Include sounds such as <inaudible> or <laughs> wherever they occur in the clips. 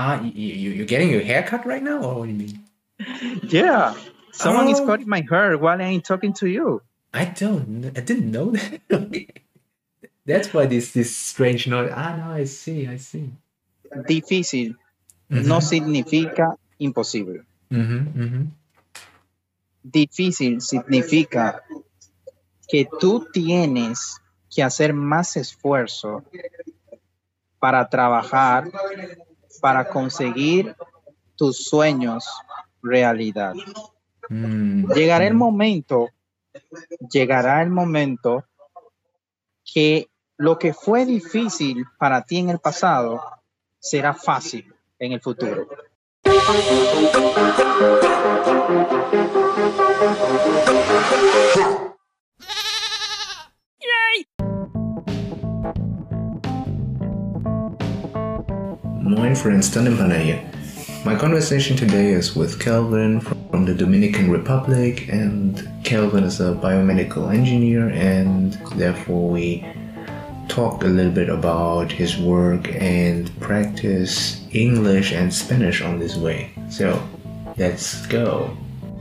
Ah, you, you, you're getting your hair cut right now, or what do you mean? Yeah. Someone is Oh. cutting my hair while I'm talking to you. I don't. I didn't know that. <laughs> That's why this this strange noise. Ah, no, I see. I see. Difícil no significa imposible. Mhm, mhm. Difícil significa que tú tienes que hacer más esfuerzo para trabajar, para conseguir tus sueños realidad. Mm, Llegará el mm. momento, llegará el momento que lo que fue difícil para ti en el pasado será fácil en el futuro. Moin friends, Tannenpanner here. My conversation today is with Kelvin from the Dominican Republic, and Kelvin is a biomedical engineer, and therefore we talk a little bit about his work and practice English and Spanish on this way. So, let's go.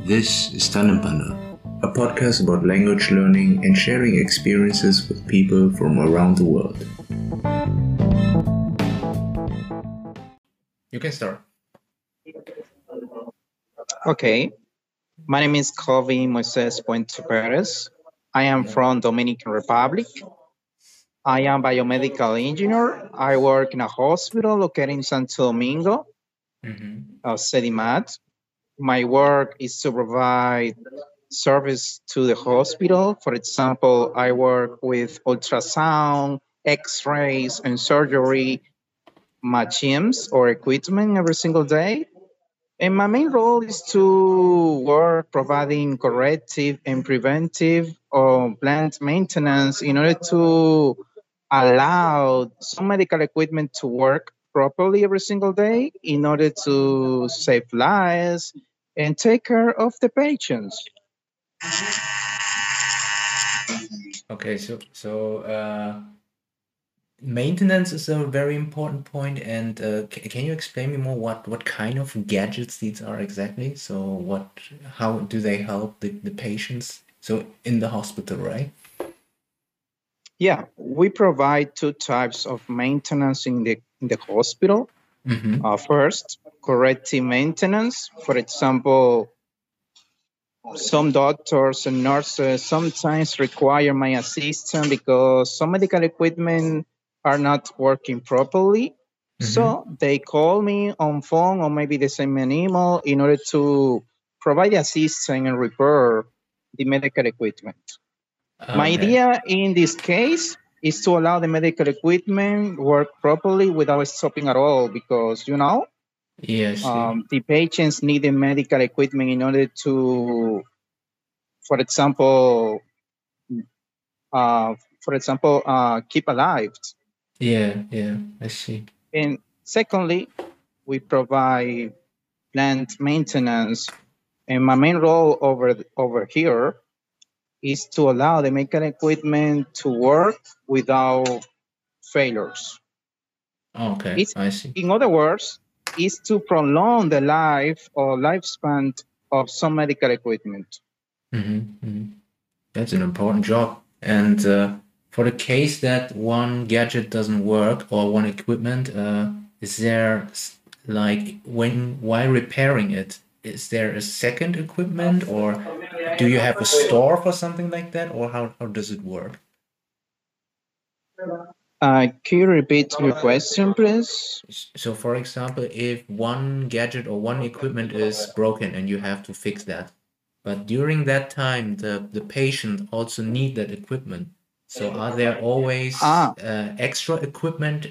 This is Tannenpanner, a podcast about language learning and sharing experiences with people from around the world. You can start. Okay. My name is Kobe Moises Puente Perez. I am from Dominican Republic. I am biomedical engineer. I work in a hospital located in Santo Domingo, Mm-hmm. CEDIMAT. My work is to provide service to the hospital. For example, I work with ultrasound, x-rays, and surgery machines or equipment every single day. And my main role is to work providing corrective and preventive or plant maintenance in order to allow some medical equipment to work properly every single day in order to save lives and take care of the patients. Okay, so so uh, maintenance is a very important point, and uh, ca- can you explain me more what what kind of gadgets these are exactly? So what how do they help the, the patients? So in the hospital, right? Yeah, we provide two types of maintenance in the in the hospital. Mm-hmm. Uh, first, corrective maintenance. For example, some doctors and nurses sometimes require my assistance because some medical equipment are not working properly. So they call me on phone or maybe they send me an email in order to provide assistance and repair the medical equipment. My idea in this case is to allow the medical equipment work properly without stopping at all because you know Yes. um, the patients need the medical equipment in order to, for example, uh, for example, uh, keep alive. Yeah. Yeah. I see. And secondly, we provide plant maintenance. And my main role over over here is to allow the medical equipment to work without failures. Okay. It's- I see. In other words, is to prolong the life or lifespan of some medical equipment. Mm-hmm. That's an important job. And uh, for the case that one gadget doesn't work or one equipment, uh, is there like when while repairing it, is there a second equipment or do you have a store for something like that or how, how does it work? Uh, can you repeat your question, please? So for example, if one gadget or one equipment is broken and you have to fix that, but during that time the, the patient also need that equipment. So are there always Ah. uh, extra equipment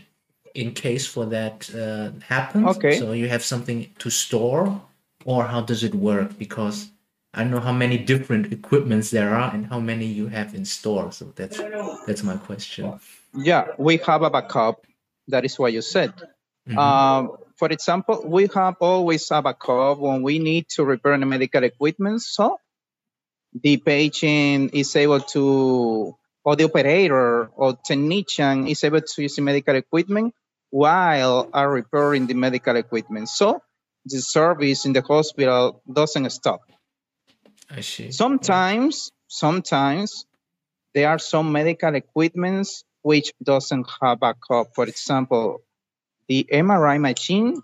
in case for that uh, happens? Okay. So you have something to store or how does it work? Because I don't know how many different equipments there are and how many you have in store. So that's that's my question. Yeah, we have a backup. That is what you said. Mhm. Um, for example, we have always a backup when we need to repair the medical equipment. So the patient is able to, or the operator or technician is able to use the medical equipment while are repairing the medical equipment. So the service in the hospital doesn't stop. I see. Sometimes, sometimes there are some medical equipments which doesn't have backup. For example, the MRI machine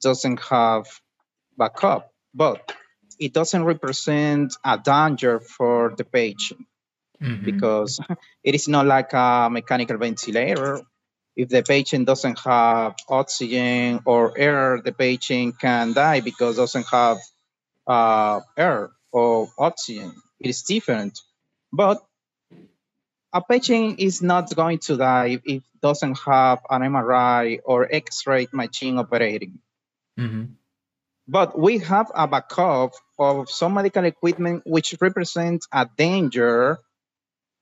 doesn't have backup, but it doesn't represent a danger for the patient Mhm. because <laughs> it is not like a mechanical ventilator. If the patient doesn't have oxygen or air, the patient can die because doesn't have uh, air or oxygen. It is different. But a patient is not going to die if it doesn't have an MRI or X-ray machine operating. Mhm. But we have a backup of some medical equipment which represents a danger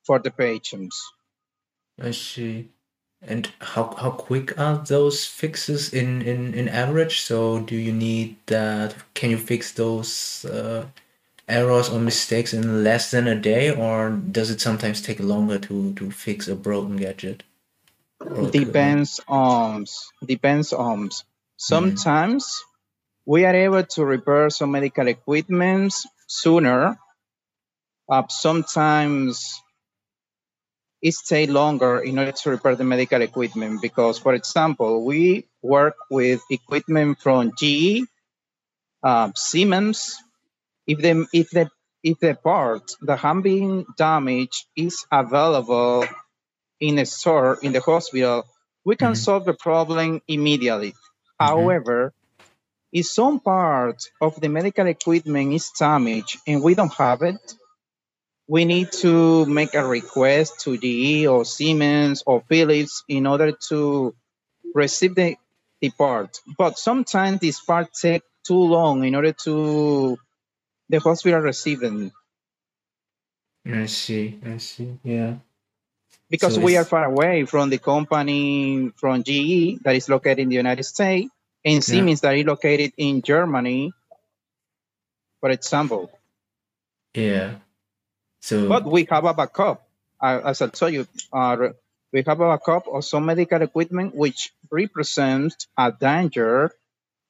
for the patients. I see. And how how quick are those fixes in in in average? So do you need that? Can you fix those uh, errors or mistakes in less than a day, or does it sometimes take longer to to fix a broken gadget? Depends on depends on. Sometimes we are able to repair some medical equipment sooner. Uh, sometimes it stay longer in order to repair the medical equipment because, for example, we work with equipment from GE, uh, Siemens. If the if the if the part that have been damaged is available in a store in the hospital, we can Mhm. solve the problem immediately. Mhm. However, if some part of the medical equipment is damaged and we don't have it, we need to make a request to GE or Siemens or Philips in order to receive the, the part. But sometimes this part take too long in order to the hospital receive them I see. I see. Yeah. because So we are far away from the company from GE that is located in the United States and Siemens that is located in Germany, for example. Yeah. So But we have a backup. Uh, as I told you, uh, we have a backup of some medical equipment which represents a danger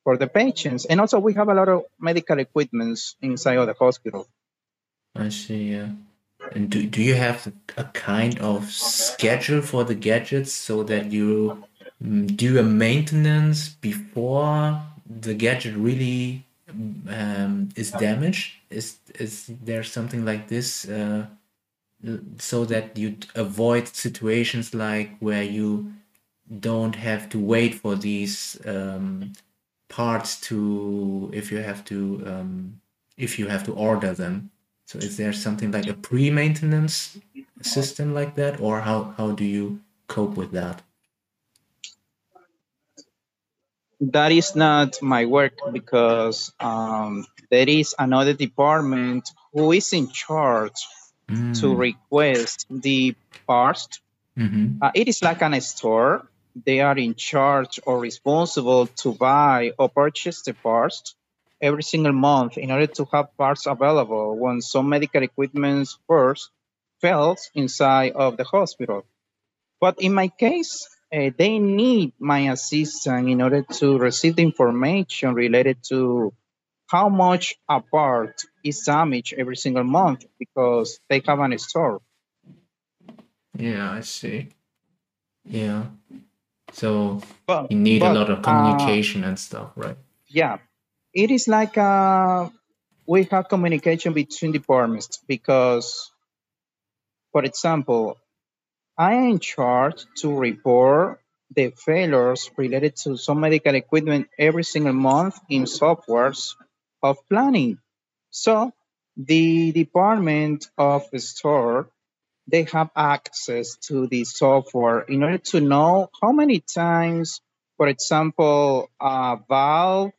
for the patients. And also we have a lot of medical equipments inside of the hospital. I see, yeah. And do, do you have a kind of schedule for the gadgets so that you mm, do a maintenance before the gadget really um, is damaged? Is is there something like this uh, so that you avoid situations like where you don't have to wait for these um, parts to if you have to um, if you have to order them? So is there something like a pre-maintenance system like that, or how how do you cope with that? That is not my work because um, there is another department who is in charge to Mm. request the parts Mhm. Uh, it is like an store. They are in charge or responsible to buy or purchase the parts every single month in order to have parts available when some medical equipment first fails inside of the hospital. But in my case, uh, they need my assistance in order to receive the information related to how much a part is damaged every single month because they have an store. Yeah, I see. Yeah. So But, you need a lot of uh, communication and stuff, right? yeah it is like uh, we have communication between departments because for example i am charged to report the failures related to some medical equipment every single month in softwares of planning so the department of the store they have access to the software in order to know how many times for example a valve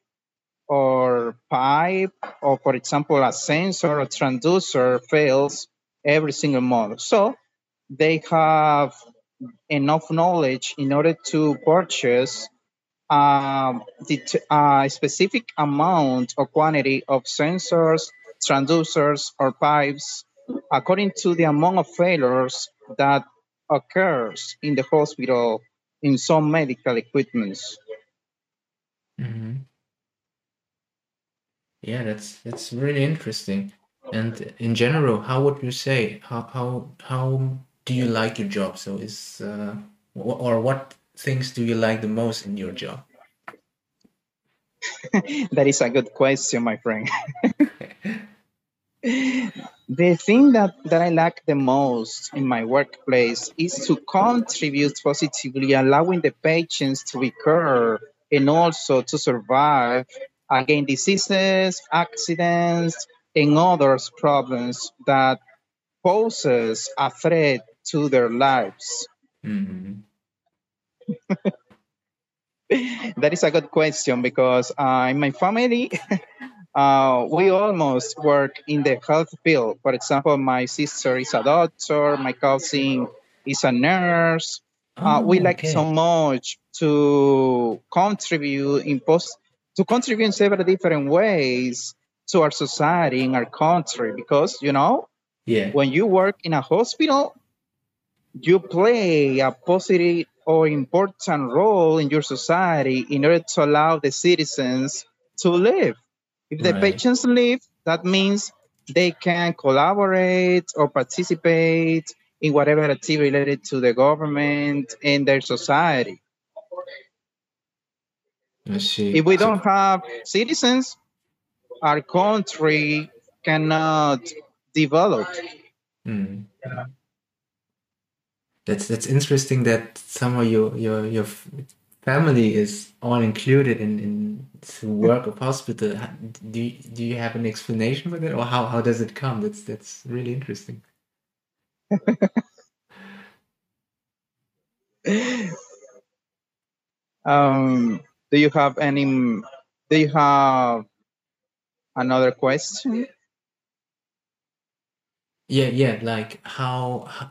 or pipe, or for example, a sensor or transducer fails every single month. So they have enough knowledge in order to purchase um, the, a specific amount or quantity of sensors, transducers, or pipes according to the amount of failures that occurs in the hospital in some medical equipments. Mm-hmm. Yeah, that's that's really interesting. And in general, how would you say how how how do you like your job? So is uh, or what things do you like the most in your job? <laughs> that is a good question, my friend. <laughs> the thing that, that I like the most in my workplace is to contribute positively, allowing the patients to recover and also to survive against diseases, accidents, and others problems that poses a threat to their lives. Mm-hmm. that is a good question because uh, in my family, <laughs> uh, we almost work in the health field. For example, my sister is a doctor, my cousin is a nurse. Uh, oh, we like so much to contribute in post to contribute in several different ways to our society in our country because you know yeah when you work in a hospital you play a positive or important role in your society in order to allow the citizens to live. If the right. patients live, that means they can collaborate or participate in whatever activity related to the government and their society. If we don't have citizens, our country cannot develop. Mm that's that's interesting that somehow your your your family is all included in in the work of hospital. Do you, do you have an explanation for that, or how how does it come? That's that's really interesting. <laughs> um, do you have any? Do you have another question? Yeah, yeah. Like how, how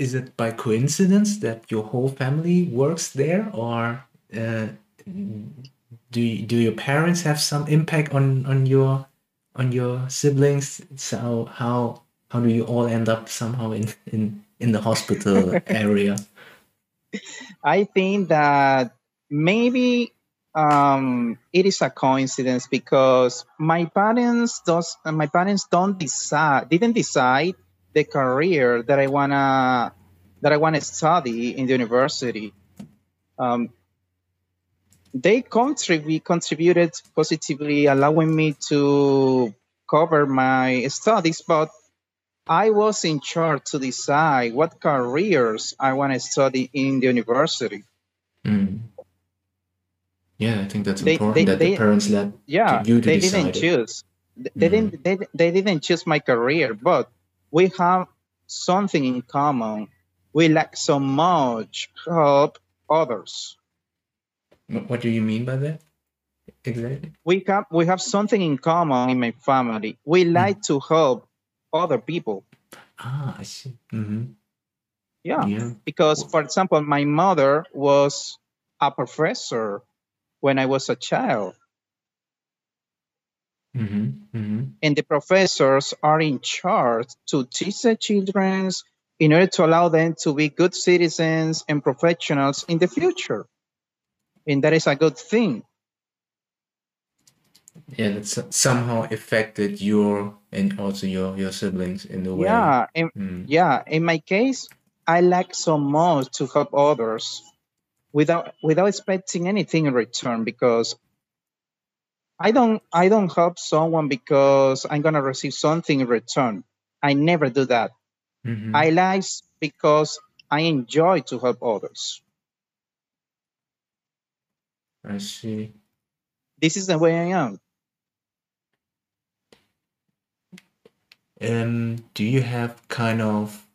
is it by coincidence that your whole family works there, or uh, do do your parents have some impact on on your on your siblings? So how how do you all end up somehow in in in the hospital <laughs> area? I think that maybe um, it is a coincidence because my parents does my parents don't decide didn't decide the career that I wanna that I wanna study in the university. Um, they contribute contributed positively, allowing me to cover my studies, but I was in charge to decide what careers I want to study in the university. Mm. Yeah, I think that's they, important they, that they, the parents let yeah, you to they didn't choose. They, mm. didn't. They, they didn't choose my career, but we have something in common. We like so much help others. What do you mean by that? Exactly. We have we have something in common in my family. We hmm. like mm. to help other people. Ah, I see. Mm-hmm. Yeah. yeah. Because, for example, my mother was a professor when I was a child. Mm-hmm, mm-hmm. And the professors are in charge to teach the children in order to allow them to be good citizens and professionals in the future. And that is a good thing. And that's somehow affected your and also your your siblings in the way. Yeah, in, mm. yeah. In my case, I like so much to help others without without expecting anything in return because I don't I don't help someone because I'm gonna receive something in return. I never do that. Mm-hmm. I like because I enjoy to help others. I see. This is the way I am. Um, do you have kind of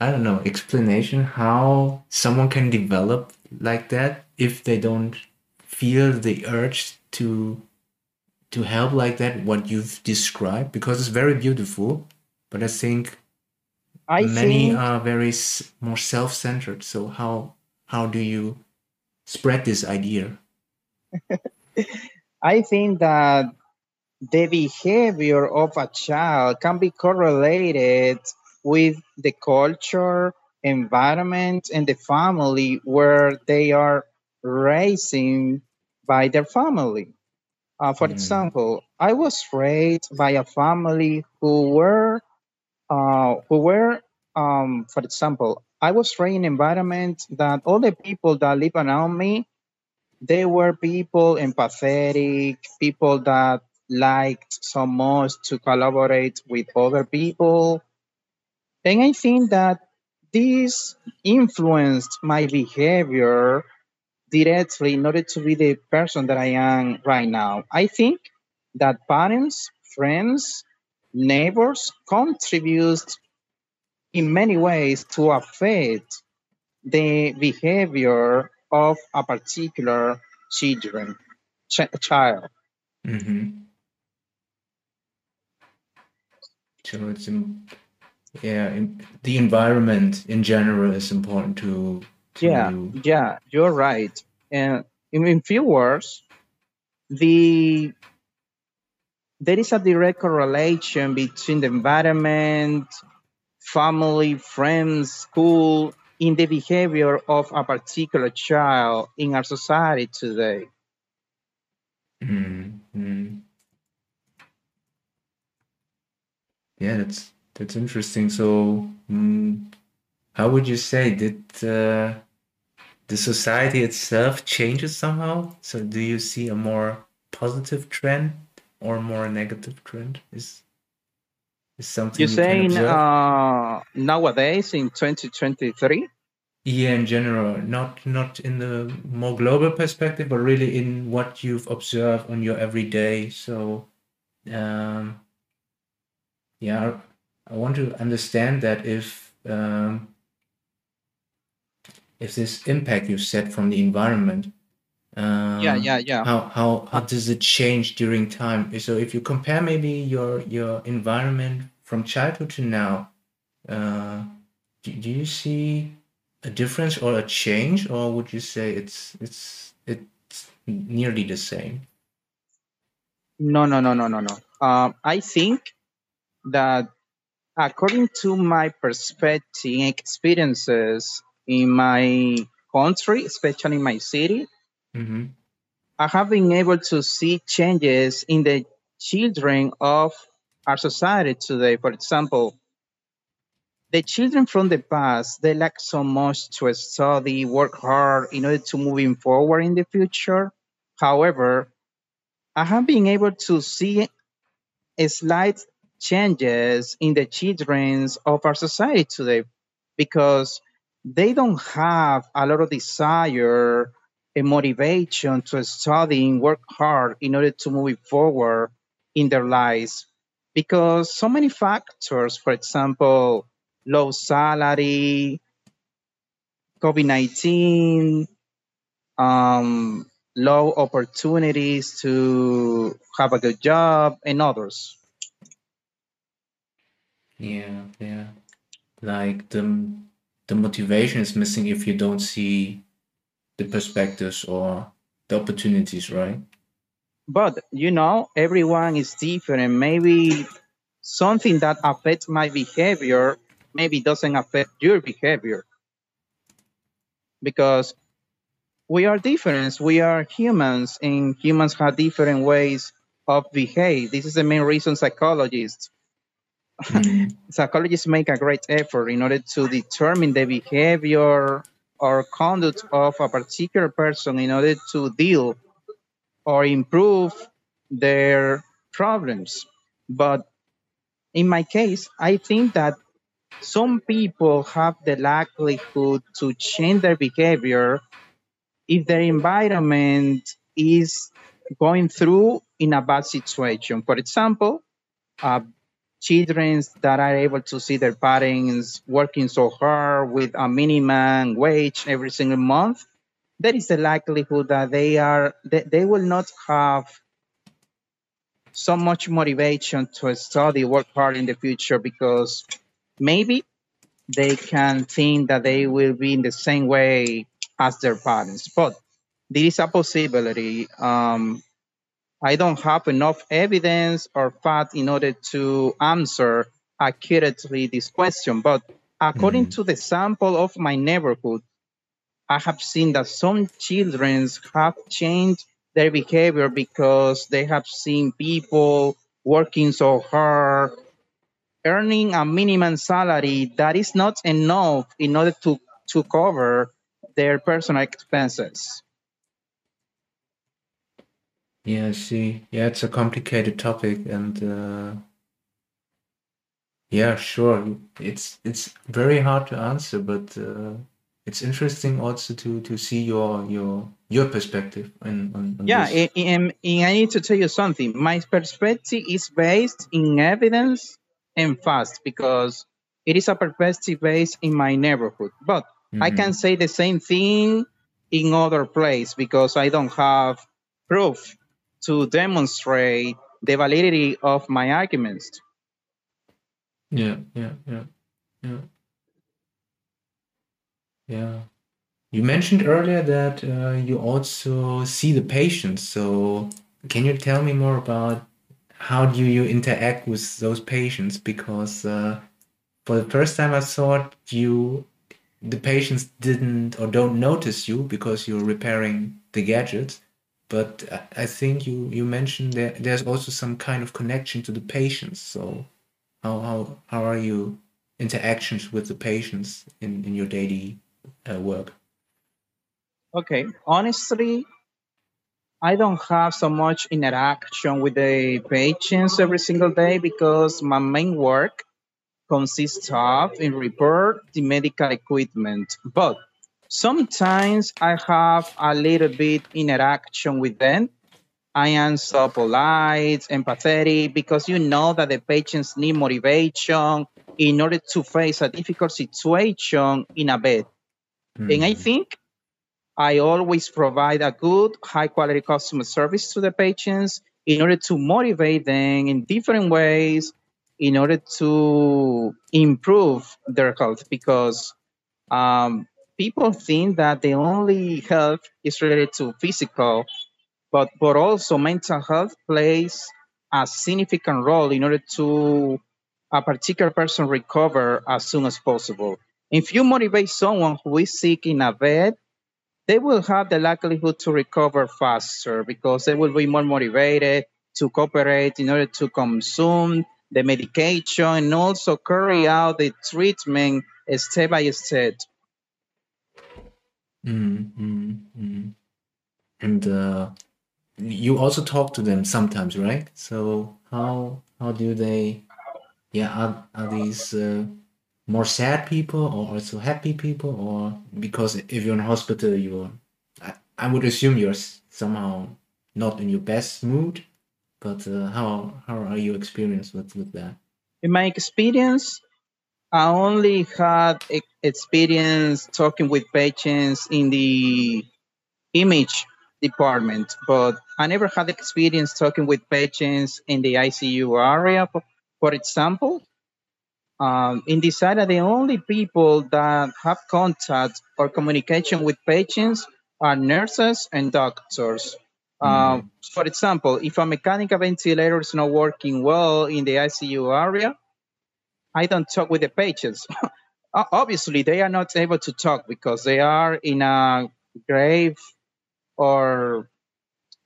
I don't know explanation how someone can develop like that if they don't feel the urge to to help like that what you've described because it's very beautiful but i think I many think... are very more self-centered so how how do you spread this idea <laughs> i think that the behavior of a child can be correlated with the culture environment and the family where they are raising by their family. Uh, for Mm. example, I was raised by a family who were, uh, who were, um, for example, I was raised in an environment that all the people that live around me, they were people empathetic, people that liked so much to collaborate with other people. And I think that this influenced my behavior directly in order to be the person that I am right now. I think that parents, friends, neighbors contribute in many ways to affect the behavior of a particular children, ch- child. Mm-hmm. So it's yeah, the environment in general is important to Yeah, yeah, you're right. And in, in few words, the there is a direct correlation between the environment, family, friends, school, in the behavior of a particular child in our society today. Mm-hmm. Yeah, that's that's interesting. So, mm, how would you say that uh, the society itself changes somehow? So, do you see a more positive trend or more negative trend? Is is something You're you can saying uh, nowadays in 2023? Yeah, in general, not not in the more global perspective, but really in what you've observed on your everyday. So, um, yeah, I want to understand that if um, if this impact you set from the environment, um, Yeah, yeah, yeah. how how how does it change during time? So if you compare maybe your your environment from childhood to now, uh, do, do you see a difference or a change, or would you say it's it's it's nearly the same? No, no, no, no, no, no. Um, I think that according to my perspective experiences in my country, especially in my city, Mm-hmm. I have been able to see changes in the children of our society today. For example, the children from the past, they like so much to study, work hard in order to moving forward in the future. However, I have been able to see a slight changes in the children of our society today because they don't have a lot of desire and motivation to study and work hard in order to move forward in their lives because so many factors for example low salary covid-19 um, low opportunities to have a good job and others Yeah, yeah. Like the the motivation is missing if you don't see the perspectives or the opportunities, right? but you know everyone is different. Maybe something that affects my behavior maybe doesn't affect your behavior. Because we are different. We are humans and humans have different ways of behave. This is the main reason psychologists <laughs> psychologists make a great effort in order to determine the behavior or conduct of a particular person in order to deal or improve their problems. But in my case, I think that some people have the likelihood to change their behavior if their environment is going through in a bad situation. For example, uh, children that are able to see their parents working so hard with a minimum wage every single month, there is a likelihood that they are they, will not have so much motivation to study, work hard in the future because maybe they can think that they will be in the same way as their parents. But there is a possibility. Um, I don't have enough evidence or fact in order to answer accurately this question, but According mm. to the sample of my neighborhood, I have seen that some children have changed their behavior because they have seen people working so hard, earning a minimum salary that is not enough in order to, to cover their personal expenses. Yeah, I see. Yeah, it's a complicated topic, and uh, yeah, sure, it's it's very hard to answer, but uh, it's interesting also to to see your your your perspective on, on, on yeah and, and, and, i need to tell you something. My perspective is based in evidence and fast because it is a perspective based in my neighborhood. But mm-hmm. i can say the same thing in other place because i don't have proof to demonstrate the validity of my arguments yeah yeah yeah yeah yeah. You mentioned earlier that uh, you also see the patients. So can you tell me more about how do you interact with those patients? Because uh, for the first time, I thought you the patients didn't or don't notice you because you're repairing the gadgets. But I think you you mentioned that there's also some kind of connection to the patients. So how how how are you interactions with the patients in in your daily uh, work? Okay, honestly, I don't have so much interaction with the patients every single day because my main work consists of in repair the medical equipment. But sometimes I have a little bit interaction with them. I am so polite, empathetic, because you know that the patients need motivation in order to face a difficult situation in a bed. Mm-hmm. And I mm-hmm. think I always provide a good, high quality customer service to the patients in order to motivate them in different ways in order to improve their health because um, people think that the only health is related to physical, but, but also mental health plays a significant role in order to a particular person recover as soon as possible. If you motivate someone who is sick in a bed, they will have the likelihood to recover faster because they will be more motivated to cooperate in order to consume the medication and also carry out the treatment step by step. Mm-hmm. And uh, you also talk to them sometimes, right? So how how do they? Yeah, are, are these uh, more sad people or also happy people or because if you're in hospital you're I, I would assume you're somehow not in your best mood but uh, how how are you experienced with with that in my experience i only had experience talking with patients in the image department but i never had experience talking with patients in the icu area for, example um, in this area, the only people that have contact or communication with patients are nurses and doctors. Um, for example, if a mechanical ventilator is not working well in the ICU area, I don't talk with the patients. <laughs> Obviously, they are not able to talk because they are in a grave or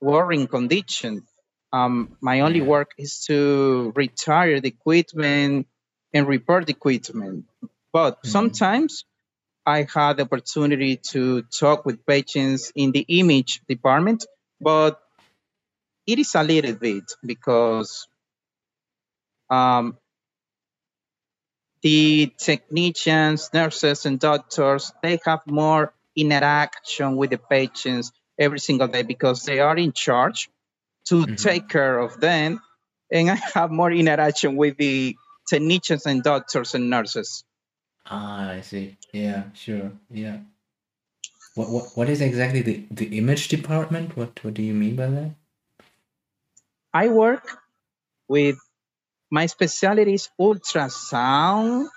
worrying condition. Um, my only work is to retire the equipment and report the equipment. But mm-hmm. sometimes I had the opportunity to talk with patients in the image department, but it is a little bit because um, the technicians, nurses, and doctors they have more interaction with the patients every single day because they are in charge to mm-hmm. take care of them, and I have more interaction with the technicians and doctors and nurses. Ah, I see. Yeah, sure. Yeah. What what, what is exactly the, the image department? What what do you mean by that? I work with my specialty is ultrasound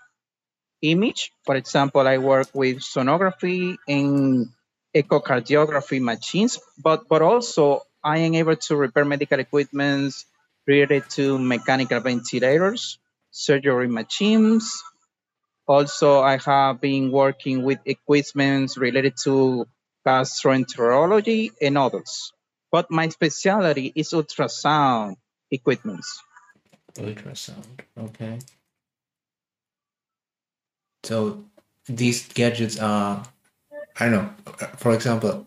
image. For example, I work with sonography and echocardiography machines, but but also I am able to repair medical equipment related to mechanical ventilators, surgery machines, Also, I have been working with equipment related to gastroenterology and others. But my specialty is ultrasound equipments. Ultrasound. Okay. So these gadgets are, I don't know. For example,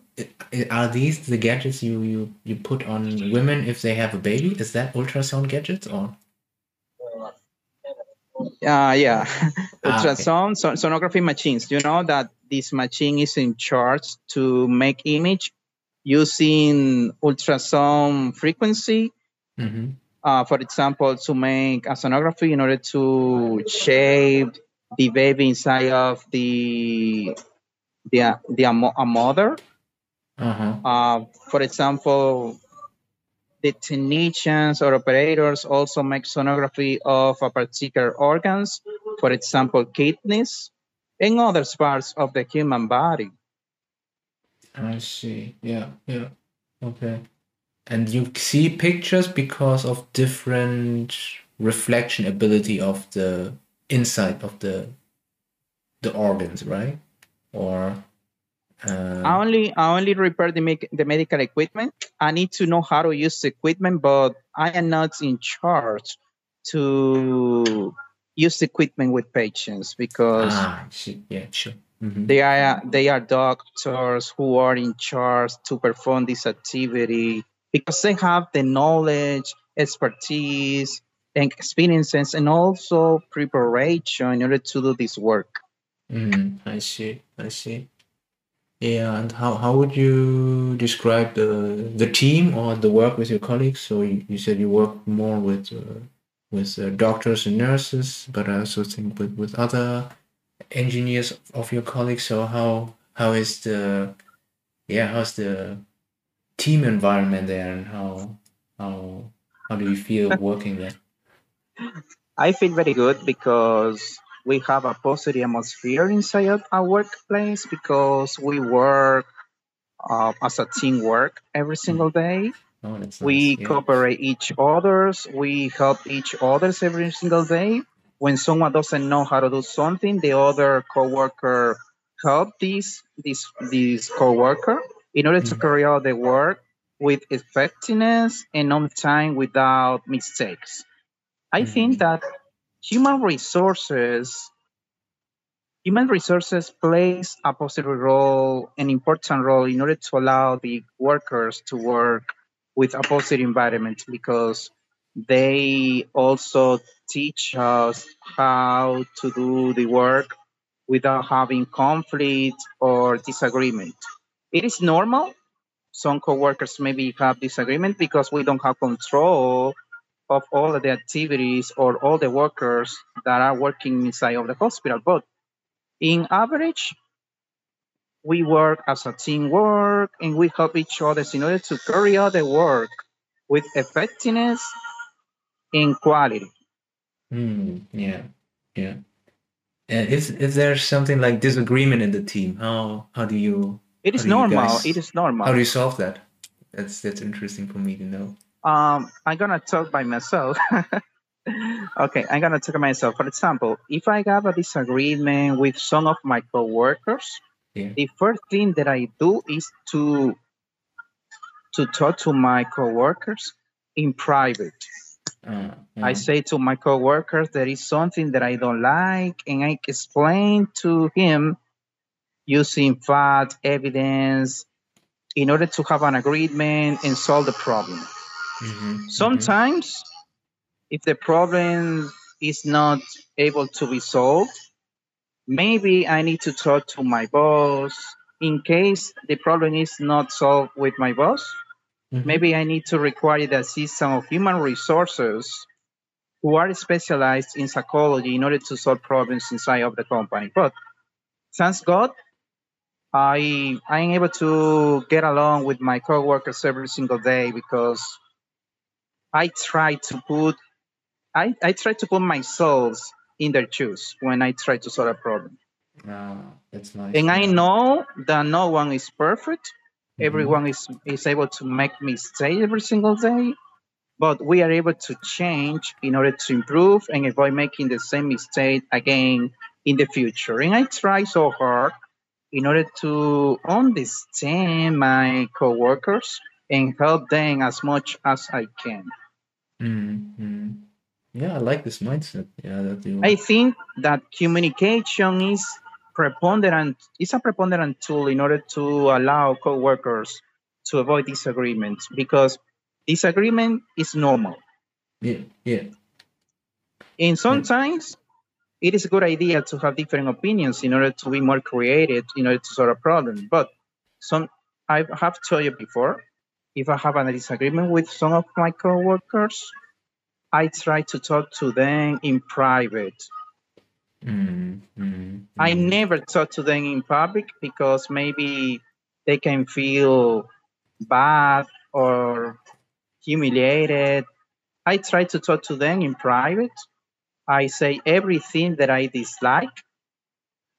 are these the gadgets you you you put on women if they have a baby? Is that ultrasound gadgets or? Uh, yeah, <laughs> ultrasound ah, okay. sonography machines. You know that this machine is in charge to make image using ultrasound frequency. Mm-hmm. Uh, for example, to make a sonography in order to shape the baby inside of the the the a mother. Uh-huh. Uh, for example, the technicians or operators also make sonography of a particular organs, for example, kidneys and other parts of the human body. I see. Yeah, yeah. Okay. And you see pictures because of different reflection ability of the inside of the the organs, right? Or uh, I only I only repair the me- the medical equipment. I need to know how to use the equipment, but I am not in charge to use equipment with patients because ah, yeah, sure. Mm-hmm. They are they are doctors who are in charge to perform this activity because they have the knowledge, expertise, and experiences, and also preparation in order to do this work. Mm, I see. I see. Yeah, and how, how would you describe the the team or the work with your colleagues? So you, you said you work more with uh, with uh, doctors and nurses, but I also think with, with other engineers of your colleagues. So how how is the yeah how's the team environment there, and how how how do you feel <laughs> working there? I feel very good because we have a positive atmosphere inside our workplace because we work uh, as a team work every single day. Oh, we nice. cooperate each others. We help each others every single day. When someone doesn't know how to do something, the other coworker help this this this coworker in order to carry out the work with effectiveness and on time without mistakes. I mm-hmm. think that human resources human resources plays a positive role an important role in order to allow the workers to work with a positive environment because they also teach us how to do the work without having conflict or disagreement it is normal some coworkers maybe have disagreement because we don't have control of all of the activities or all the workers that are working inside of the hospital. But in average, we work as a teamwork and we help each other in order to carry out the work with effectiveness and quality. Mm, yeah, yeah. Uh, is is there something like disagreement in the team? How how do you? It is normal. Guys, it is normal. How do you solve that? That's that's interesting for me to know. Um, I'm gonna talk by myself. <laughs> okay, I'm gonna talk by myself. For example, if I have a disagreement with some of my coworkers, yeah. the first thing that I do is to to talk to my coworkers in private. Uh, I say to my coworkers there is something that I don't like, and I explain to him using fact, evidence, in order to have an agreement and solve the problem. Mm-hmm. Sometimes, mm-hmm. if the problem is not able to be solved, maybe I need to talk to my boss. In case the problem is not solved with my boss, mm-hmm. maybe I need to require the assistance of human resources who are specialized in psychology in order to solve problems inside of the company. But thanks God, I I am able to get along with my coworkers every single day because I try to put I, I try to put myself in their shoes when I try to solve a problem. Ah, that's nice. And I know that no one is perfect. Mm-hmm. Everyone is, is able to make mistakes every single day, but we are able to change in order to improve and avoid making the same mistake again in the future. And I try so hard in order to understand my coworkers and help them as much as I can. Mm-hmm. Yeah, I like this mindset. Yeah, that you. I think that communication is preponderant is a preponderant tool in order to allow coworkers to avoid disagreements because disagreement is normal. Yeah, yeah. And sometimes it is a good idea to have different opinions in order to be more creative in order to solve a problem. But some I have told you before, if I have a disagreement with some of my coworkers, I try to talk to them in private. Mm, mm, I never talk to them in public because maybe they can feel bad or humiliated. I try to talk to them in private. I say everything that I dislike.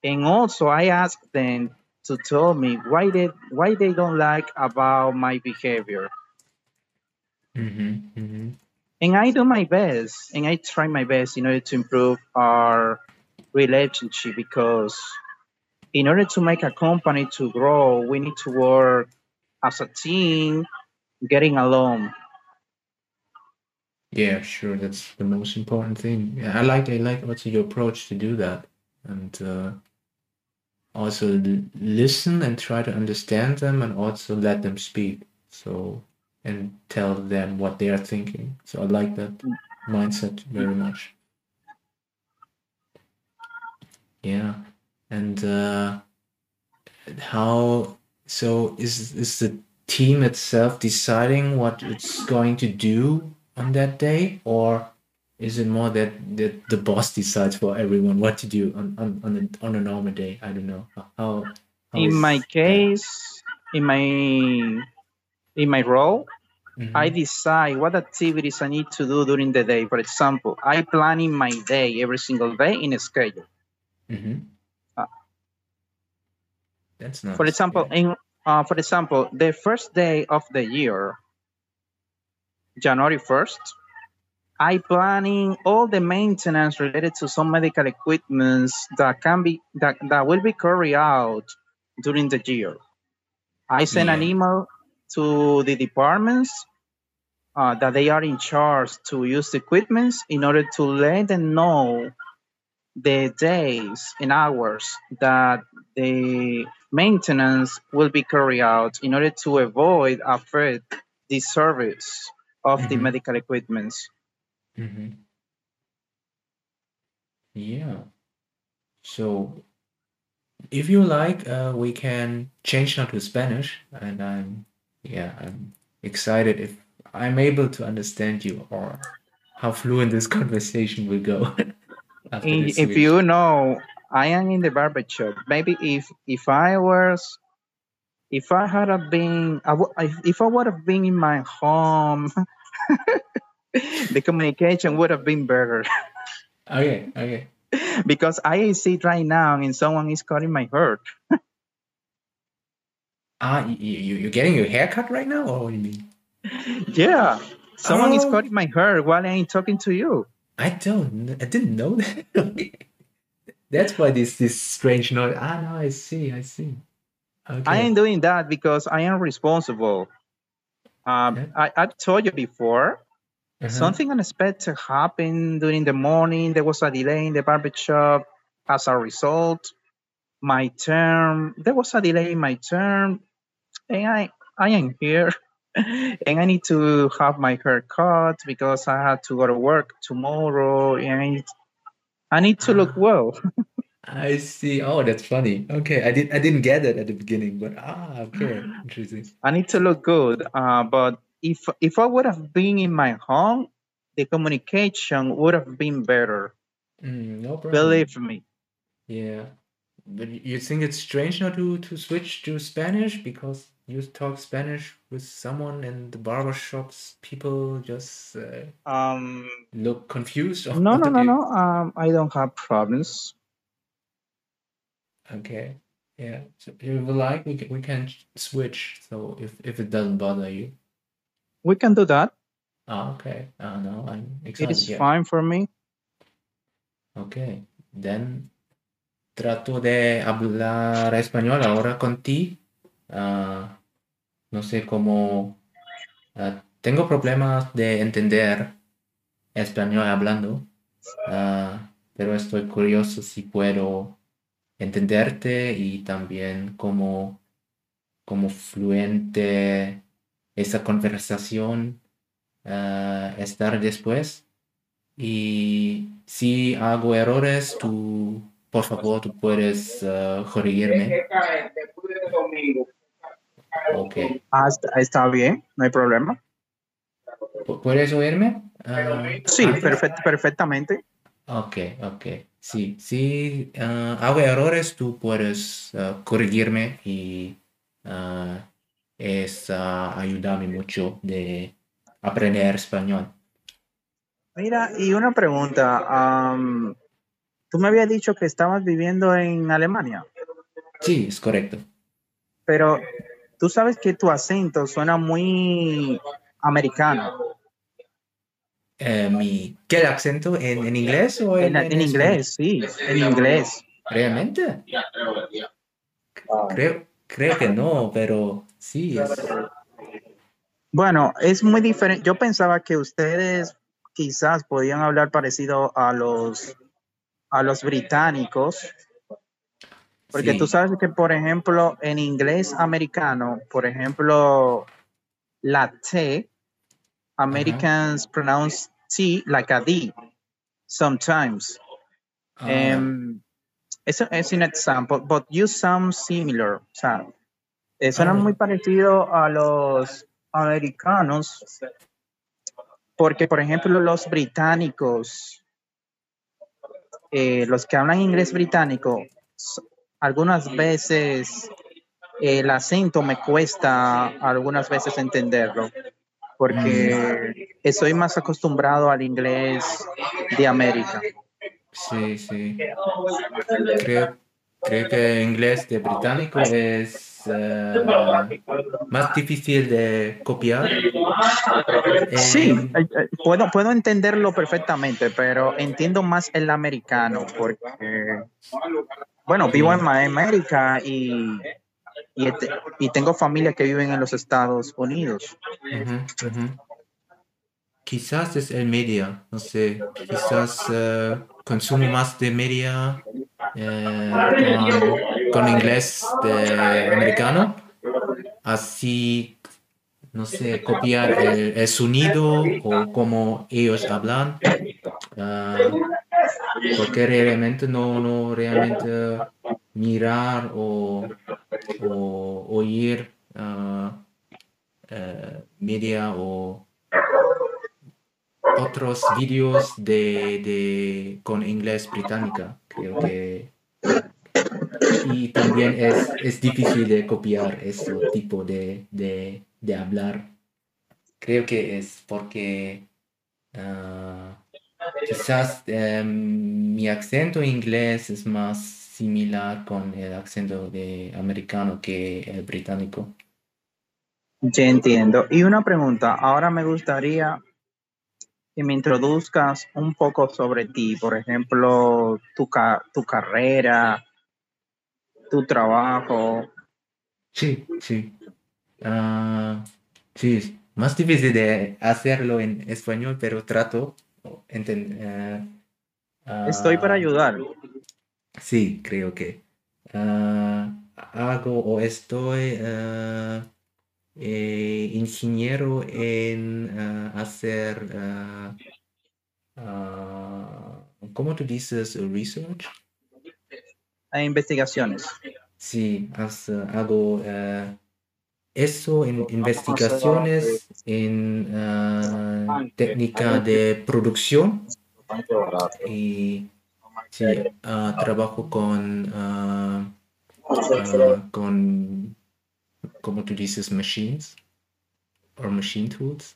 And also I ask them to tell me why they why they don't like about my behavior. Mhm, mhm. And I do my best and I try my best in order to improve our relationship because in order to make a company to grow, we need to work as a team, getting along. Yeah, sure. That's the most important thing. Yeah, I like I like also your approach to do that, and uh, also l- listen and try to understand them, and also let them speak. So and tell them what they are thinking. So I like that mindset very much. Yeah, and uh, how so is is the team itself deciding what it's going to do on that day, or is it more that, that the boss decides for everyone what to do on on on a, on a normal day? I don't know how. how In my that? case, in my in my role, Mhm. I decide what activities I need to do during the day. For example, I plan in my day every single day in a schedule. Mhm. Uh, That's nice. For example, yeah. in uh, for example, the first day of the year, January first, I planning all the maintenance related to some medical equipments that can be that, that will be carried out during the year. I send an email to the departments uh, that they are in charge to use the equipments in order to let them know the days and hours that the maintenance will be carried out in order to avoid affect the service of the Mhm. medical equipments. hmm Yeah. So, if you like, uh, we can change now to Spanish, and I'm, yeah, I'm excited if I'm able to understand you or how fluent this <laughs> conversation will go <laughs> If you know, I am in the barber shop. Maybe if if I was, if I had been, if if I would have been in my home, <laughs> <laughs> the communication would have been better. Okay, okay. because I see it right now and someone is cutting my hair. Ah, you, you, you're getting your hair cut right now, or what do you mean? Yeah, someone is Oh. cutting my hair while I'm talking to you. I don't. I didn't know that. <laughs> That's why this this strange noise. Ah, no, I see. I see. Okay. I am doing that because I am responsible. Um, Okay. I, I've told you before, Uh-huh. something unexpected happened during the morning. There was a delay in the barber shop. As a result, my term, there was a delay in my term, and I, I am here. <laughs> and I need to have my hair cut because I had to go to work tomorrow, and I need, I need to look Ah. well. <laughs> I see. Oh, that's funny. Okay, I did. I didn't get it at the beginning, but ah, okay, <gasps> interesting. I need to look good. Uh, but if if I would have been in my home, the communication would have been better. Mm, no problem. Believe me. Yeah, but you think it's strange now to to switch to Spanish because you talk Spanish with someone in the barber shops. People just uh, Um, look confused. Or no, no, no, no. Um, I don't have problems. Okay. Yeah. So if you would like, we can we can switch. So if if it doesn't bother you. We can do that. Ah, okay. Ah, no, I'm It excited. is Yeah. fine for me. Okay. Then trato de hablar español ahora con ti. Ah, no sé cómo... ah, tengo problemas de entender español hablando, ah, pero estoy curioso si puedo entenderte y también cómo, cómo fluente esa conversación ah, estar después. Y si hago errores, tú, por favor, tú puedes ah, corregirme. Ok. Ah, está, bien, no hay problema. Pu- ¿Puedes oírme? Ah, Sí, perfect- perfectamente. Ok, ok. Sí, si ah, hago errores, tú puedes ah, corregirme y ah, es ayudarme mucho de aprender español. Mira, y una pregunta. tú me habías dicho que estabas viviendo en Alemania, Sí, es correcto. pero tú sabes que tu acento suena muy americano. Eh, mi, ¿qué el acento en, en inglés o en, En, inglés, sí, en inglés. ¿Realmente? Creo, creo que no, pero sí, es, Bueno, es muy diferente. Yo pensaba que ustedes quizás podían hablar parecido a los a los británicos, porque sí. tú sabes que, por ejemplo, en inglés americano, por ejemplo, la T, Americans pronounce T like a D sometimes. Ah, Um, it's, a- it's an example, but you sound similar. O sea, eh, suena Ah. muy parecido a los americanos, porque, por ejemplo, los británicos, eh, los que hablan inglés británico, algunas veces el acento me cuesta algunas veces entenderlo, porque estoy más acostumbrado al inglés de América. Sí, sí. Creo, creo que el inglés de británico es eh, más difícil de copiar. Sí, eh, eh, puedo, puedo entenderlo perfectamente, pero entiendo más el americano porque, bueno, vivo en América y, y, y tengo familia que viven en los Estados Unidos. Quizás es el media, no sé, quizás eh, consumo más de media eh, con, inglés de americano, así, no sé, copiar el, el sonido o cómo ellos hablan, ah, porque realmente no, no realmente mirar o, o oír ah, eh, media o otros vídeos de, de- con inglés británica, creo que. Y también es, es difícil de copiar ese tipo de, de, de hablar. Creo que es porque ah, quizás em, mi acento inglés es más similar con el acento de americano que el británico. Ya entiendo. Y una pregunta, ahora me gustaría que me introduzcas un poco sobre ti, por ejemplo, tu, ca- tu carrera, tu trabajo. Sí, sí. Ah, sí, es más difícil de hacerlo en español, pero trato. ah, Estoy para ayudar. Sí, creo que ah, hago o estoy ah, eh, ingeniero en ah, hacer, ah, ¿cómo tú dices? Research. Investigaciones. Sí, hago eso en investigaciones, en técnica de producción y sí, ah, trabajo con, ah, ah, con, como tú dices, machines o machine tools.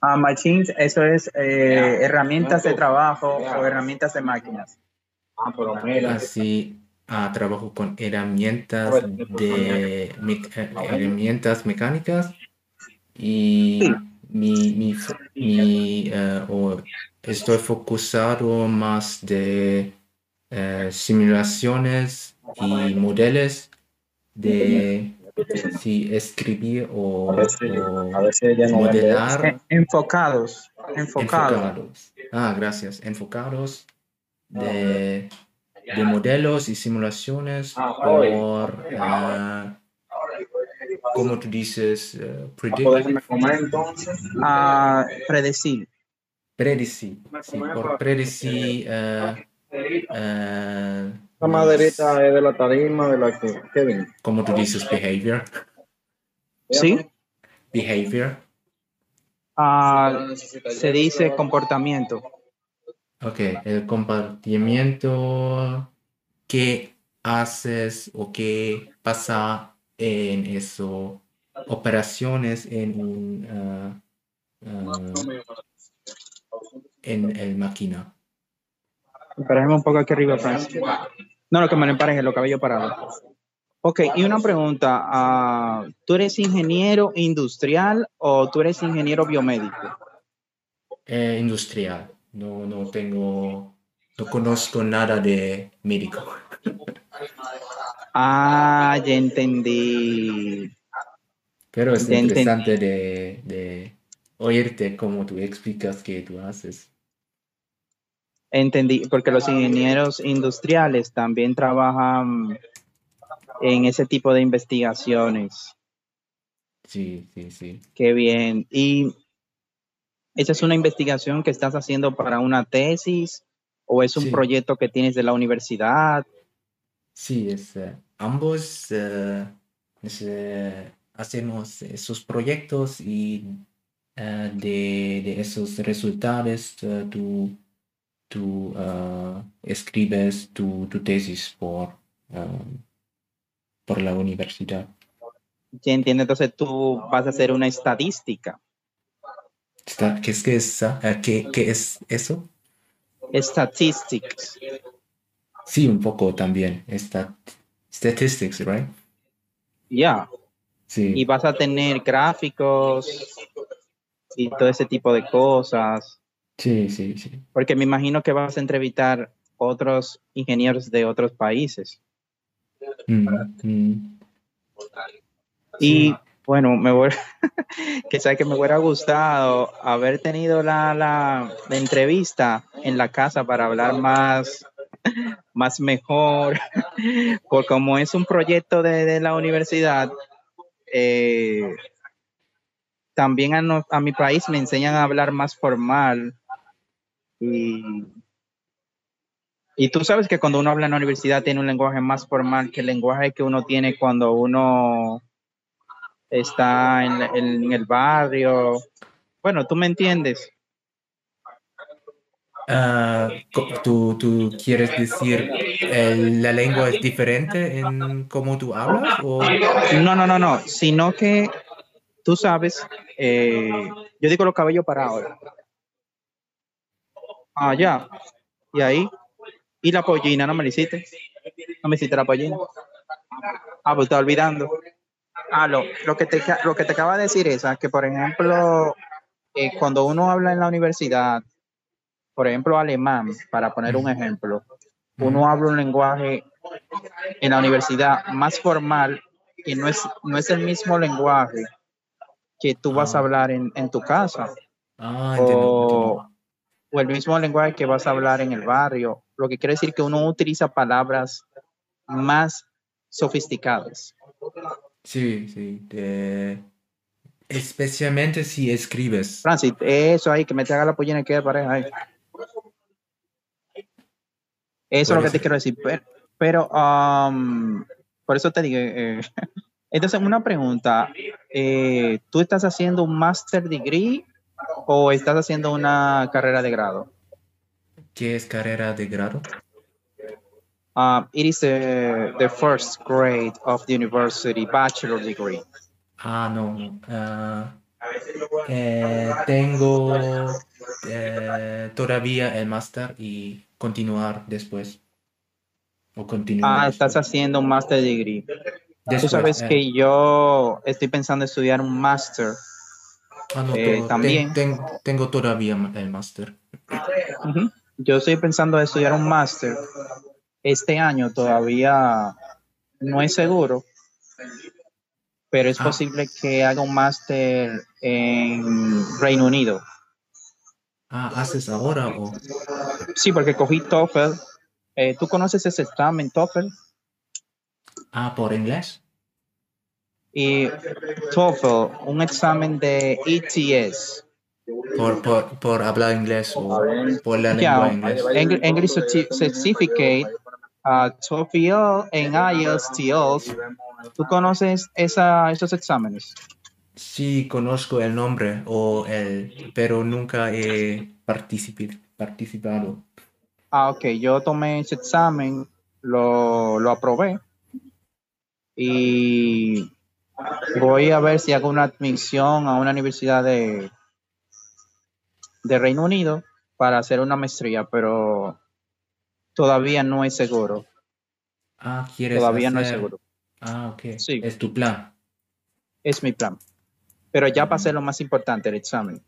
Ah, machines, eso es eh, herramientas de trabajo o herramientas de máquinas. Así, trabajo con herramientas de eh, herramientas mecánicas y mi, mi, mi eh, o estoy focusado más de eh, simulaciones y modelos de si escribir o, o modelar. Enfocados, enfocados. Enfocados. Ah, gracias. Enfocados de, de modelos y simulaciones por, uh, como tú dices, uh, predict. Ah, predecir. Predecir, sí, por predecir. Uh, uh, la maderita es de la tarima de la que Kevin. Como tú dices, behavior. Sí. Behavior. Ah, se dice comportamiento. Ok, el comportamiento que haces o que pasa en eso, operaciones en un, uh, uh, en el máquina. Emparejame un poco aquí arriba, Francis. No, lo que me lo empareje, lo cabello parado. Ok, y una pregunta. ah, ¿Tú eres ingeniero industrial o tú eres ingeniero biomédico? Eh, industrial. No, no tengo, no conozco nada de médico. Ah, ya entendí. Pero es Ya interesante de, de oírte cómo tú explicas que tú haces. Entendí, porque los ingenieros industriales también trabajan en ese tipo de investigaciones. Sí, sí, sí. Qué bien. ¿Y esa es una investigación que estás haciendo para una tesis o es un Sí. proyecto que tienes de la universidad? Sí, es, eh, ambos eh, es, eh, hacemos esos proyectos y de, de esos resultados tú, tú eh, escribes tu, tu tesis por, eh, por la universidad. Ya entiendo, entonces tú vas a hacer una estadística. ¿Qué es, qué es, ah, qué, qué es eso? Statistics. Sí, un poco también. Está, statistics, right? Ya. Sí. Y vas a tener gráficos y todo ese tipo de cosas. Sí, sí, sí. Porque me imagino que vas a entrevistar otros ingenieros de otros países. Mm, mm. Y bueno, me voy, que sabes que me hubiera gustado haber tenido la, la, la entrevista en la casa para hablar más, <laughs> más mejor, <laughs> porque como es un proyecto de, de la universidad, eh, también a, no- a mi país me enseñan a hablar más formal. Y, y tú sabes que cuando uno habla en la universidad tiene un lenguaje más formal que el lenguaje que uno tiene cuando uno está en, en el barrio. Bueno, tú me entiendes. Ah, ¿tú, tú quieres decir el- la lengua es diferente en cómo tú hablas? O... No, no, no, no, sino que tú sabes, eh, yo digo los cabellos para ahora. Ah, ya. Y ahí. Y la pollina, ¿no me la hiciste? ¿No me hiciste la pollina? Ah, pues estaba olvidando. Ah, lo, lo, que te, lo que te acaba de decir es que, por ejemplo, eh, cuando uno habla en la universidad, por ejemplo, alemán, para poner un ejemplo, uno habla un lenguaje en la universidad más formal que no es, no es el mismo lenguaje que tú vas a Ah. hablar en, en tu casa Ah, o. o el mismo lenguaje que vas a hablar en el barrio. Lo que quiere decir que uno utiliza palabras más sofisticadas. Sí, sí. Especialmente si escribes. Francis, eso ahí, que me te haga la pollina y quede pareja ahí. Eso es lo que te quiero decir. Pero, pero, um, por eso te digo, eh, <laughs> entonces una pregunta, eh, ¿tú estás haciendo un master degree o estás haciendo una carrera de grado? ¿Qué es carrera de grado? Um, it is the, the first grade of the university bachelor degree. Ah, no. Ah, eh, tengo eh, todavía el máster y continuar después. O continuar Ah, estás haciendo un master degree. Tú Después, sabes eh, que yo estoy pensando en estudiar un master Ah, no, Eh, ten- también. ten- tengo todavía el máster. Yo estoy pensando en estudiar un máster este año, todavía no es seguro, pero es Ah. posible que haga un máster en Reino Unido. Ah, ¿haces ahora o...? Sí, porque cogí TOEFL. Eh, ¿Tú conoces ese examen TOEFL? Ah, por inglés. Y TOEFL, un examen de ETS, Por, por, por hablar inglés o por la Yeah, lengua inglés. Eng- English certi- Certificate, uh, TOEFL en IELTS. ¿Tú conoces esa, esos exámenes? Sí, conozco el nombre o el, pero nunca he participado. Ah, ok, yo tomé ese examen, lo, lo aprobé y voy a ver si hago una admisión a una universidad de, de Reino Unido para hacer una maestría, pero todavía no es seguro. Ah, ¿quieres Todavía no es seguro. Ah, ok. Sí. Es tu plan. Es mi plan. Pero ya pasé lo más importante, el examen.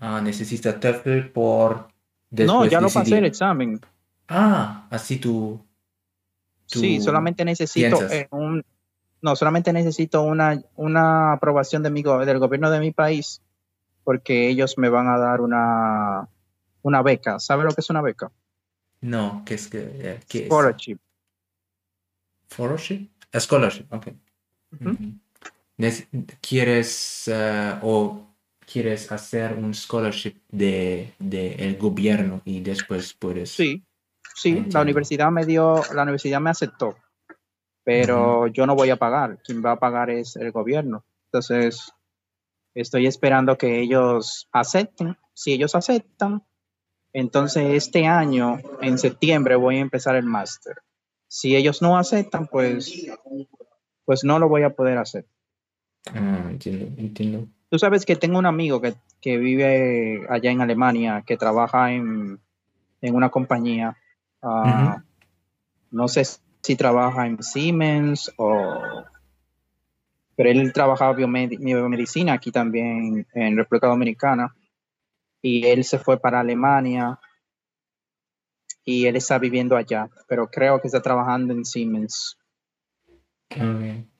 Ah, necesitas TOEFL por no, ya lo pasé decidir. el examen. Ah, así tú, tú Sí, solamente necesito eh, un, no, solamente necesito una, una aprobación de mi, go- del gobierno de mi país, porque ellos me van a dar una, una beca. ¿Sabe lo que es una beca? No, ¿qué es que eh, qué es? Scholarship. Scholarship? Ok. ¿Quieres eh, o quieres hacer un scholarship de, de el gobierno y después puedes Sí, sí, Entiendo. la universidad me dio, la universidad me aceptó, pero yo no voy a pagar. Quien va a pagar es el gobierno. Entonces, estoy esperando que ellos acepten. Si ellos aceptan, entonces este año, en septiembre, voy a empezar el máster. Si ellos no aceptan, pues, pues no lo voy a poder hacer. Ah, entiendo, entiendo. Tú sabes que tengo un amigo que, que vive allá en Alemania, que trabaja en, en una compañía. ah, No sé si trabaja en Siemens o... Pero él trabajaba biomedi- biomedicina aquí también en República Dominicana. Y él se fue para Alemania. Y él está viviendo allá. Pero creo que está trabajando en Siemens. Ok,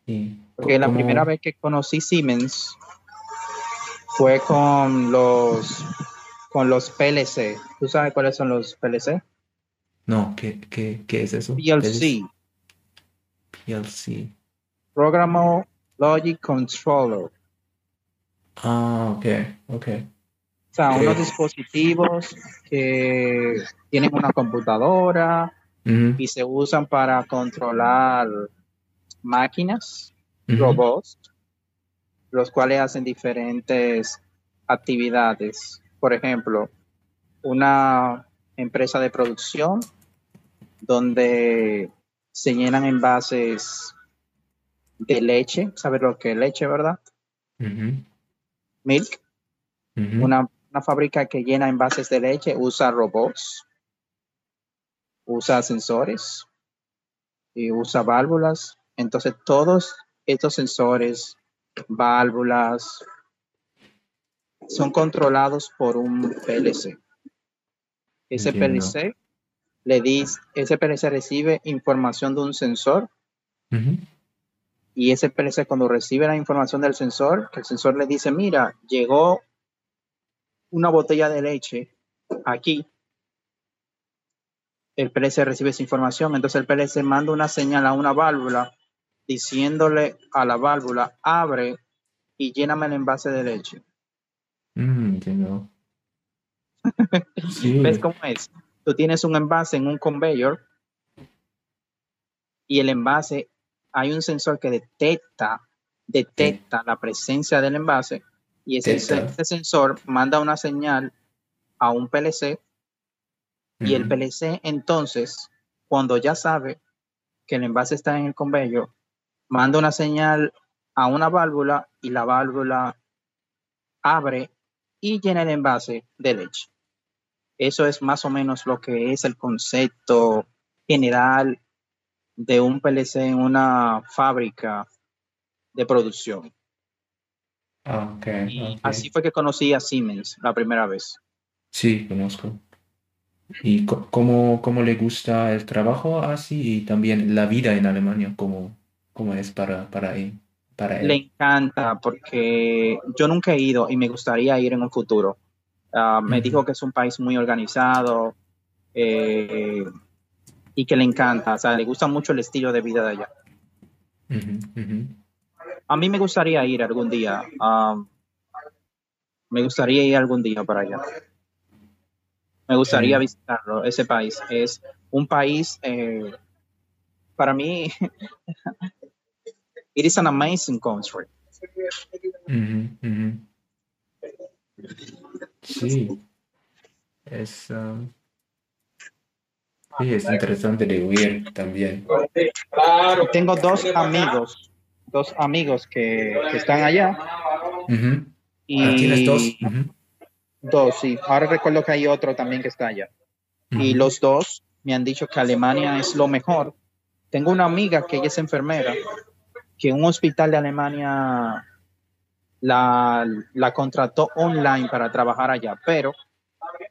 y Porque la ¿cómo- primera vez que conocí Siemens fue con los con los PLC. ¿Tú sabes cuáles son los PLC? No, ¿qué, qué, qué es eso? PLC, PLC. Programmable Logic Controller. Ah, ok, ok. O sea, unos dispositivos que tienen una computadora y se usan para controlar máquinas, robots, los cuales hacen diferentes actividades. Por ejemplo, una empresa de producción donde se llenan envases de leche, ¿sabes lo que es leche, verdad? Milk. Una, una fábrica que llena envases de leche usa robots, usa sensores y usa válvulas. Entonces, todos estos sensores, válvulas, son controlados por un PLC. Ese Entiendo. PLC le dice, ese PLC recibe información de un sensor Ujú. y ese PLC cuando recibe la información del sensor, que el sensor le dice, mira, llegó una botella de leche aquí, el PLC recibe esa información, entonces el PLC manda una señal a una válvula diciéndole a la válvula, abre y lléname el envase de leche. Mm, entiendo. <laughs> Sí. ¿Ves cómo es? Tú tienes un envase en un conveyor y el envase, hay un sensor que detecta, detecta la presencia del envase y ese, sensor manda una señal a un PLC y el. PLC entonces, cuando ya sabe que el envase está en el conveyor, manda una señal a una válvula y la válvula abre y llena el envase de leche. Eso es más o menos lo que es el concepto general de un PLC en una fábrica de producción. Ah, ok. Y ok. así fue que conocí a Siemens la primera vez. Sí, conozco. ¿Y cómo, cómo le gusta el trabajo así y también la vida en Alemania? ¿Cómo, cómo es para, para él? Para Le él? encanta porque yo nunca he ido y me gustaría ir en un futuro. Ah, me dijo que es un país muy organizado eh, y que le encanta, o sea, le gusta mucho el estilo de vida de allá. A mí me gustaría ir algún día. ah, me gustaría ir algún día para allá. Me gustaría visitarlo, ese país. Es un país, eh, para mí, <laughs> it is an amazing country. Sí, es, um, sí, es interesante de oír también. Tengo dos amigos, dos amigos que, que están allá. Ujú. Y Ah, ¿Tienes dos? Dos, sí. Ahora recuerdo que hay otro también que está allá. Y los dos me han dicho que Alemania es lo mejor. Tengo una amiga que ella es enfermera, que un hospital de Alemania la, la contrató online para trabajar allá, pero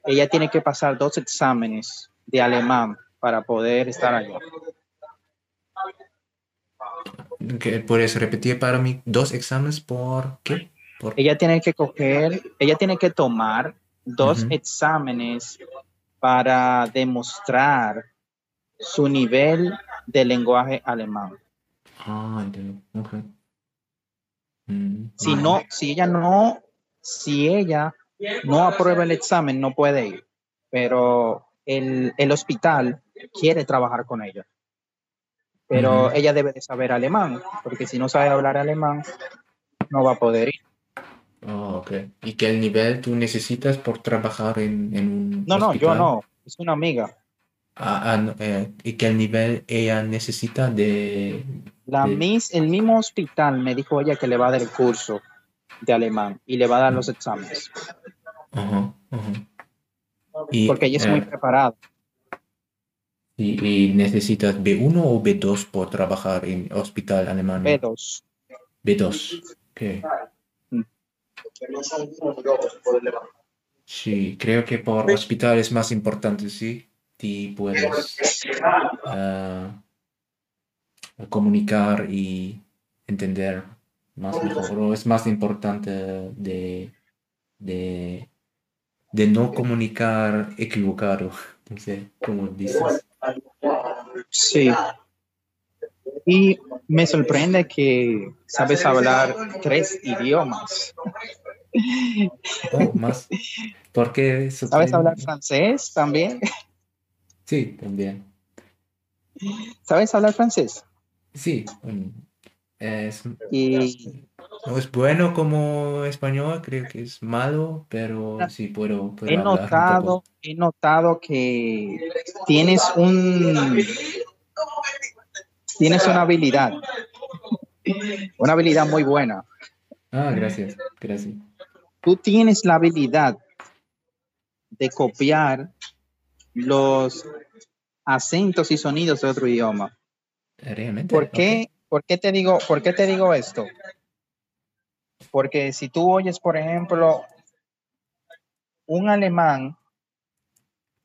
ella tiene que pasar dos exámenes de alemán para poder estar allá. ¿Qué- ¿Puedes repetir para mí dos exámenes por qué? Por... Ella tiene que coger, ella tiene que tomar dos exámenes para demostrar su nivel de lenguaje alemán. Ah, entiendo. Ok. Mm, Si no, si ella no, si ella no aprueba el examen, no puede ir. Pero el, el hospital quiere trabajar con ella. Pero ella debe de saber alemán, porque si no sabe hablar alemán, no va a poder ir. Oh, ok. ¿Y qué nivel tú necesitas por trabajar en, en un No, no, yo hospital? no. Es una amiga. Ah, ah, no, eh, ¿y qué nivel ella necesita de... La mis, el mismo hospital me dijo ella que le va a dar el curso de alemán y le va a dar los exámenes. Y, porque ella es muy eh, preparada. y, y necesitas B1 o B2 por trabajar en hospital alemán? B2. B2. Ok. Sí, creo que por hospital es más importante, sí. Y puedes ah, comunicar y entender más mejor. O es más importante de, de, de no comunicar equivocado. <laughs> No sé cómo dices. Sí. Y me sorprende que sabes hablar tres idiomas. Oh, más. ¿Por qué ¿Sabes hablar francés también? Sí, también. ¿Sabes hablar francés? Sí. Es, Y no es bueno como español, creo que es malo, pero sí puedo, puedo he notado, poco. he notado que tienes un tienes una habilidad, una habilidad muy buena. Ah, gracias, gracias. Tú tienes la habilidad de copiar los acentos y sonidos de otro idioma. ¿Realmente? ¿Por qué, ¿por qué te digo, por qué te digo esto? Porque si tú oyes, por ejemplo, un alemán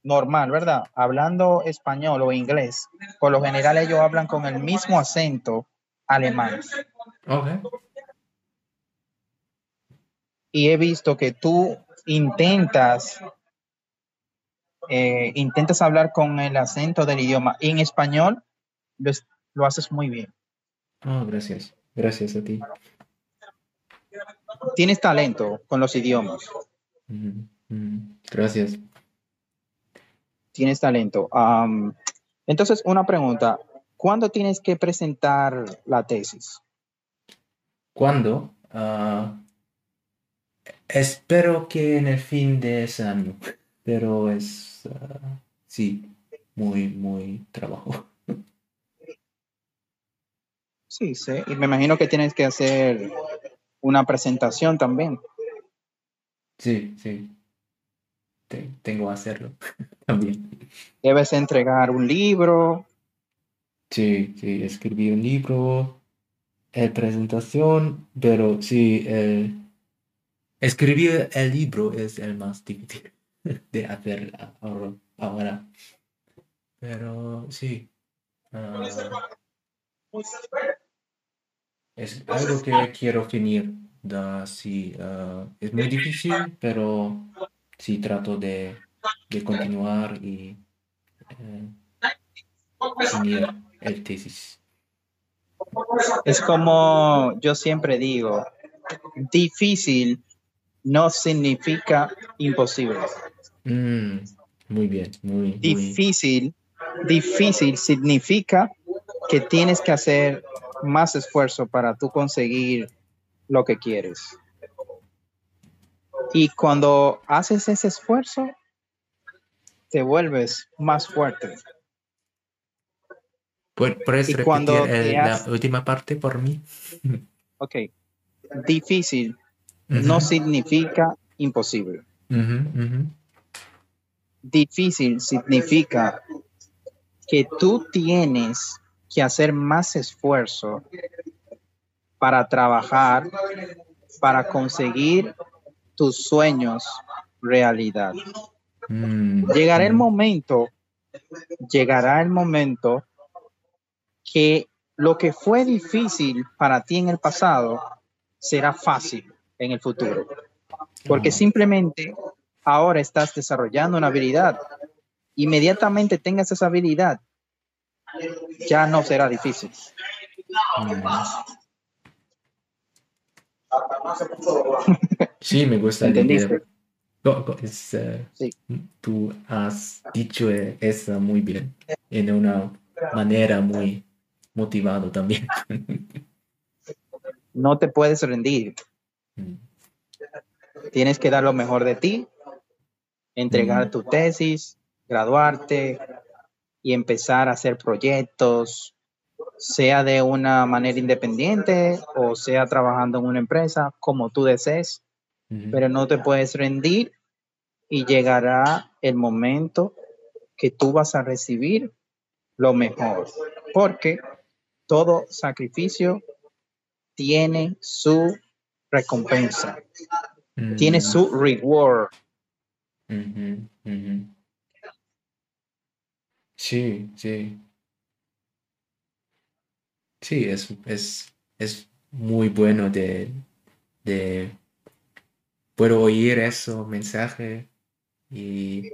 normal, ¿verdad? Hablando español o inglés, por lo general ellos hablan con el mismo acento alemán. Ok. Y he visto que tú intentas, eh, intentas hablar con el acento del idioma. Y en español lo, lo haces muy bien. Ah, gracias. Gracias a ti. Tienes talento con los idiomas. Mm, Gracias. Tienes talento. Entonces, una pregunta. ¿Cuándo tienes que presentar la tesis? ¿Cuándo? Ah, espero que en el fin de ese año, pero es, ah, sí, muy, muy trabajo. Sí, sí. Y me imagino que tienes que hacer una presentación también. Sí, sí. Te- tengo que hacerlo <laughs> también. Debes entregar un libro. Sí, sí, escribí un libro, eh, presentación, pero sí, el, escribir el libro es el más difícil <laughs> de hacer ahora. Pero sí. Ah, es algo que quiero finir. Da, sí, ah, es muy difícil, pero sí trato de, de continuar y eh, finir el tesis. Es como yo siempre digo, difícil no significa imposible. Mm, muy bien, muy difícil. Difícil significa que tienes que hacer más esfuerzo para tú conseguir lo que quieres. Y cuando haces ese esfuerzo, te vuelves más fuerte. ¿Puedes repetir cuando la última parte por mí? Ok. Difícil no significa imposible. Difícil significa que tú tienes que hacer más esfuerzo para trabajar, para conseguir tus sueños realidad. Mm. Llegará el momento, llegará el momento que lo que fue difícil para ti en el pasado será fácil en el futuro. Porque simplemente ahora estás desarrollando una habilidad. Inmediatamente tengas esa habilidad, ya no será difícil. Sí, me gusta. ¿Entendiste? Eh, tú has dicho eso muy bien, en una manera muy motivado también. No te puedes rendir. Mm. Tienes que dar lo mejor de ti, entregar mm. tu tesis, graduarte y empezar a hacer proyectos, sea de una manera independiente o sea trabajando en una empresa, como tú desees, pero no te puedes rendir y llegará el momento que tú vas a recibir lo mejor, porque todo sacrificio tiene su recompensa, tiene su reward. Sí, sí. Sí, es, es, es muy bueno de, de, puedo oír eso mensaje y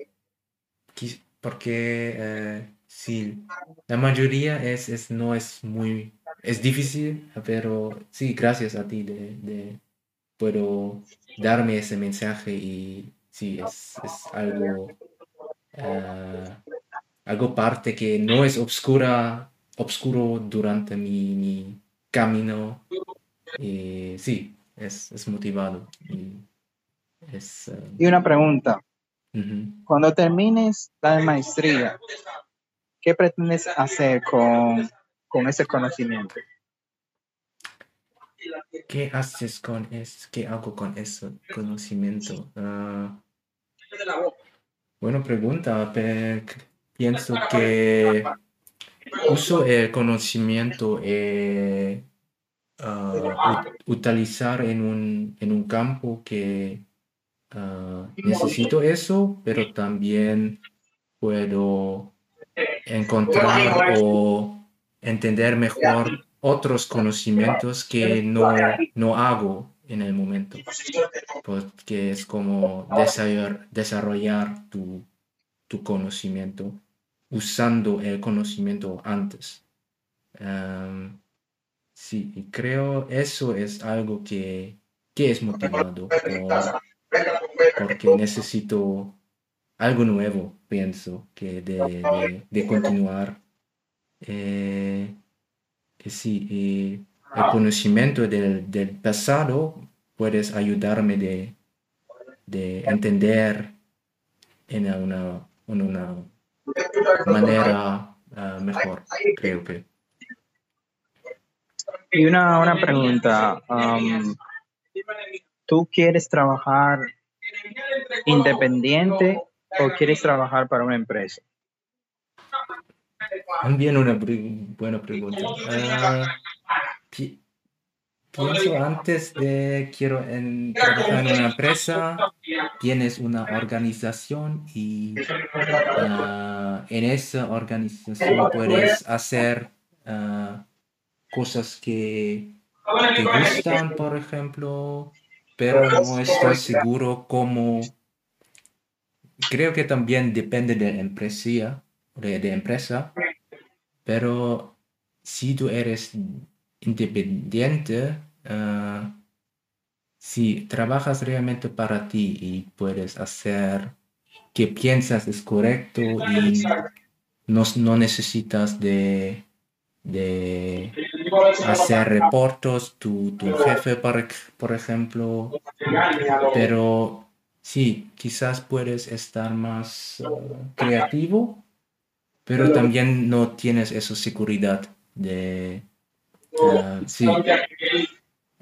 porque eh, sí, la mayoría es, es, no es muy, es difícil, pero sí, gracias a ti de, puedo darme ese mensaje y sí, es, algo, uh, algo parte que no es obscura, obscuro durante mi, camino. Y sí, es, es motivado. Y, es, uh, y una pregunta. Cuando termines la maestría, ¿qué pretendes hacer con, ese conocimiento? ¿Qué haces con eso? ¿Qué hago con ese conocimiento? Ah, buena pregunta. Pienso que uso el conocimiento eh, uh, utilizar en un, en un campo que ah, necesito eso, pero también puedo encontrar o entender mejor otros conocimientos que no, no hago en el momento, porque es como desarrollar, desarrollar tu, tu conocimiento usando el conocimiento antes. sí, y creo eso es algo que, que es motivado porque necesito algo nuevo, pienso, que de, de, continuar. Eh, sí, el conocimiento del, del, pasado puedes ayudarme de, de entender en una, en una manera ah, mejor, creo que. Y una, una pregunta. Um, ¿Tú quieres trabajar independiente o quieres trabajar para una empresa? También una buena pregunta. Ah, pienso antes de quiero en, trabajar en una empresa, tienes una organización y ah, en esa organización puedes hacer ah, cosas que te gustan, por ejemplo, pero no estoy seguro cómo. Creo que también depende de empresa, de empresa, pero si tú eres independiente, ah, si trabajas realmente para ti y puedes hacer que piensas es correcto y no, no necesitas de, de hacer reportos, tu, tu jefe, por, por ejemplo, pero sí, quizás puedes estar más ah, creativo, pero también no tienes esa seguridad de, Ah, sí,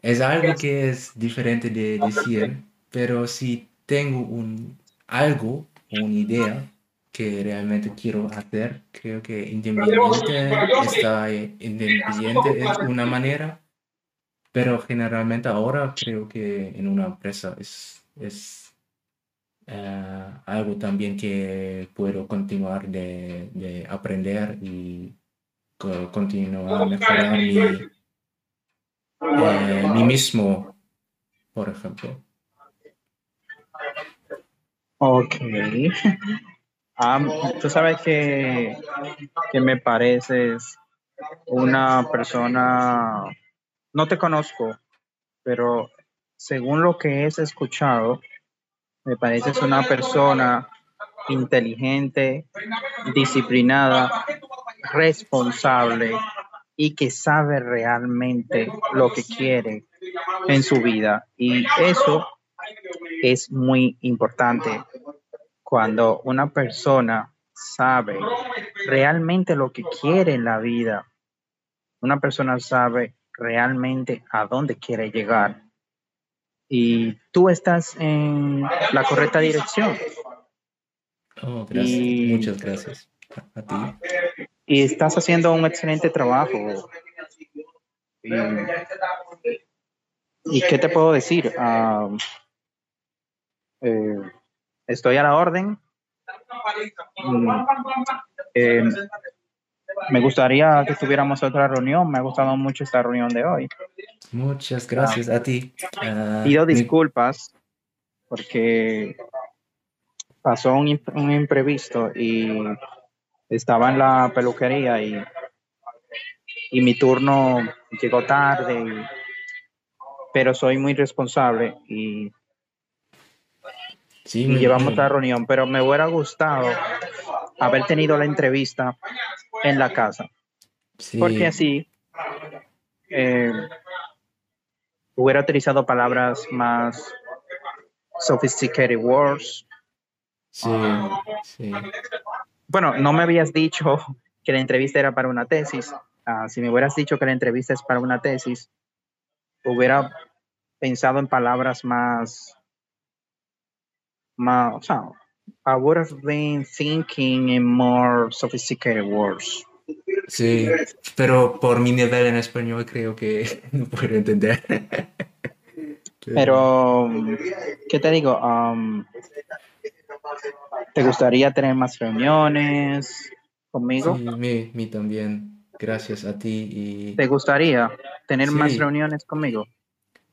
es algo que es diferente de decir, pero si tengo un algo, una idea que realmente quiero hacer, creo que independiente está independiente es una manera, pero generalmente ahora creo que en una empresa es, es eh, algo también que puedo continuar de, de aprender y continuar a mejorar mi, eh, mí mismo, por ejemplo. Ok. tú sabes que, que me pareces una persona, no te conozco, pero según lo que he escuchado, me pareces una persona inteligente, disciplinada, responsable y que sabe realmente lo que quiere en su vida. Y eso es muy importante cuando una persona sabe realmente lo que quiere en la vida. Una persona sabe realmente a dónde quiere llegar. Y tú estás en la correcta dirección. Oh, Muchas gracias a ti y estás haciendo un excelente trabajo. Y, qué te puedo decir? Ah, eh, estoy a la orden. Mm, eh, me gustaría que tuviéramos otra reunión. Me ha gustado mucho esta reunión de hoy. Muchas gracias a ti. Uh, Pido disculpas porque pasó un, un imprevisto y estaba en la peluquería y, y mi turno llegó tarde, pero soy muy responsable y, sí, llevamos la reunión, pero me hubiera gustado haber tenido la entrevista en la casa. Porque así eh, hubiera utilizado palabras más sophisticated words. Sí, sí bueno, no me habías dicho que la entrevista era para una tesis. Ah, si me hubieras dicho que la entrevista es para una tesis, hubiera pensado en palabras más, más, o sea, I would have been thinking in more sophisticated words. Sí, pero por mi nivel en español creo que <laughs> no puedo entender. pero, ¿qué te digo? Um, ¿Te gustaría tener más reuniones conmigo? Sí, mí, mí también. Gracias a ti. Y... ¿Te gustaría tener más reuniones conmigo?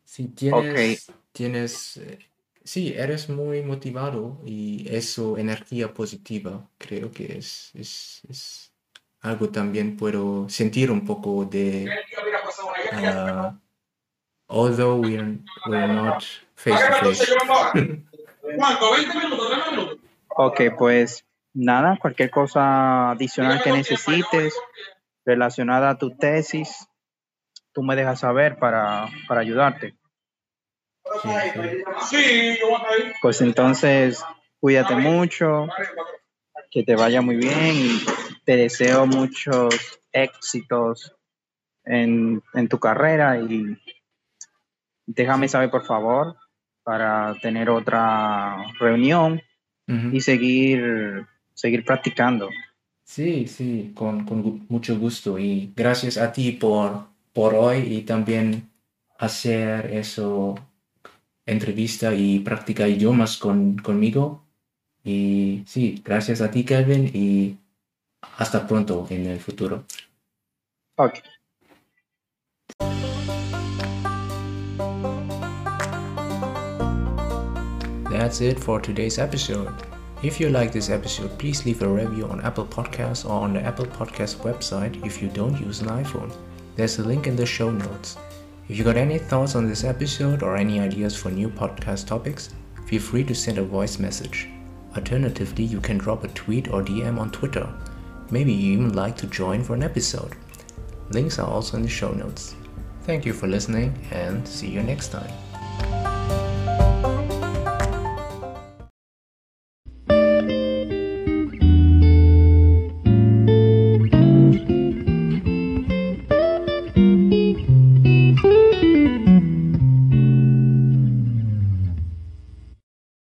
Sí, tienes, tienes, eh, sí, eres muy motivado y eso, energía positiva, creo que es, es, es algo también puedo sentir un poco de, uh, although we're, we're not face to face. <laughs> Ok, pues nada, cualquier cosa adicional que necesites relacionada a tu tesis, tú me dejas saber para, para ayudarte. Pues entonces, cuídate mucho, que te vaya muy bien y te deseo muchos éxitos en, en tu carrera y déjame saber por favor para tener otra reunión y seguir, seguir practicando. Sí, sí, con, con, mucho gusto y gracias a ti por, por hoy y también hacer eso, entrevista y practicar idiomas con, conmigo. Y sí, gracias a ti, Kelvin, y hasta pronto en el futuro. Ok. That's it for today's episode. If you like this episode, please leave a review on Apple Podcasts or on the Apple Podcast website if you don't use an iPhone. There's a link in the show notes. If you got any thoughts on this episode or any ideas for new podcast topics, feel free to send a voice message. Alternatively, you can drop a tweet or DM on Twitter. Maybe you even like to join for an episode. Links are also in the show notes. Thank you for listening and see you next time.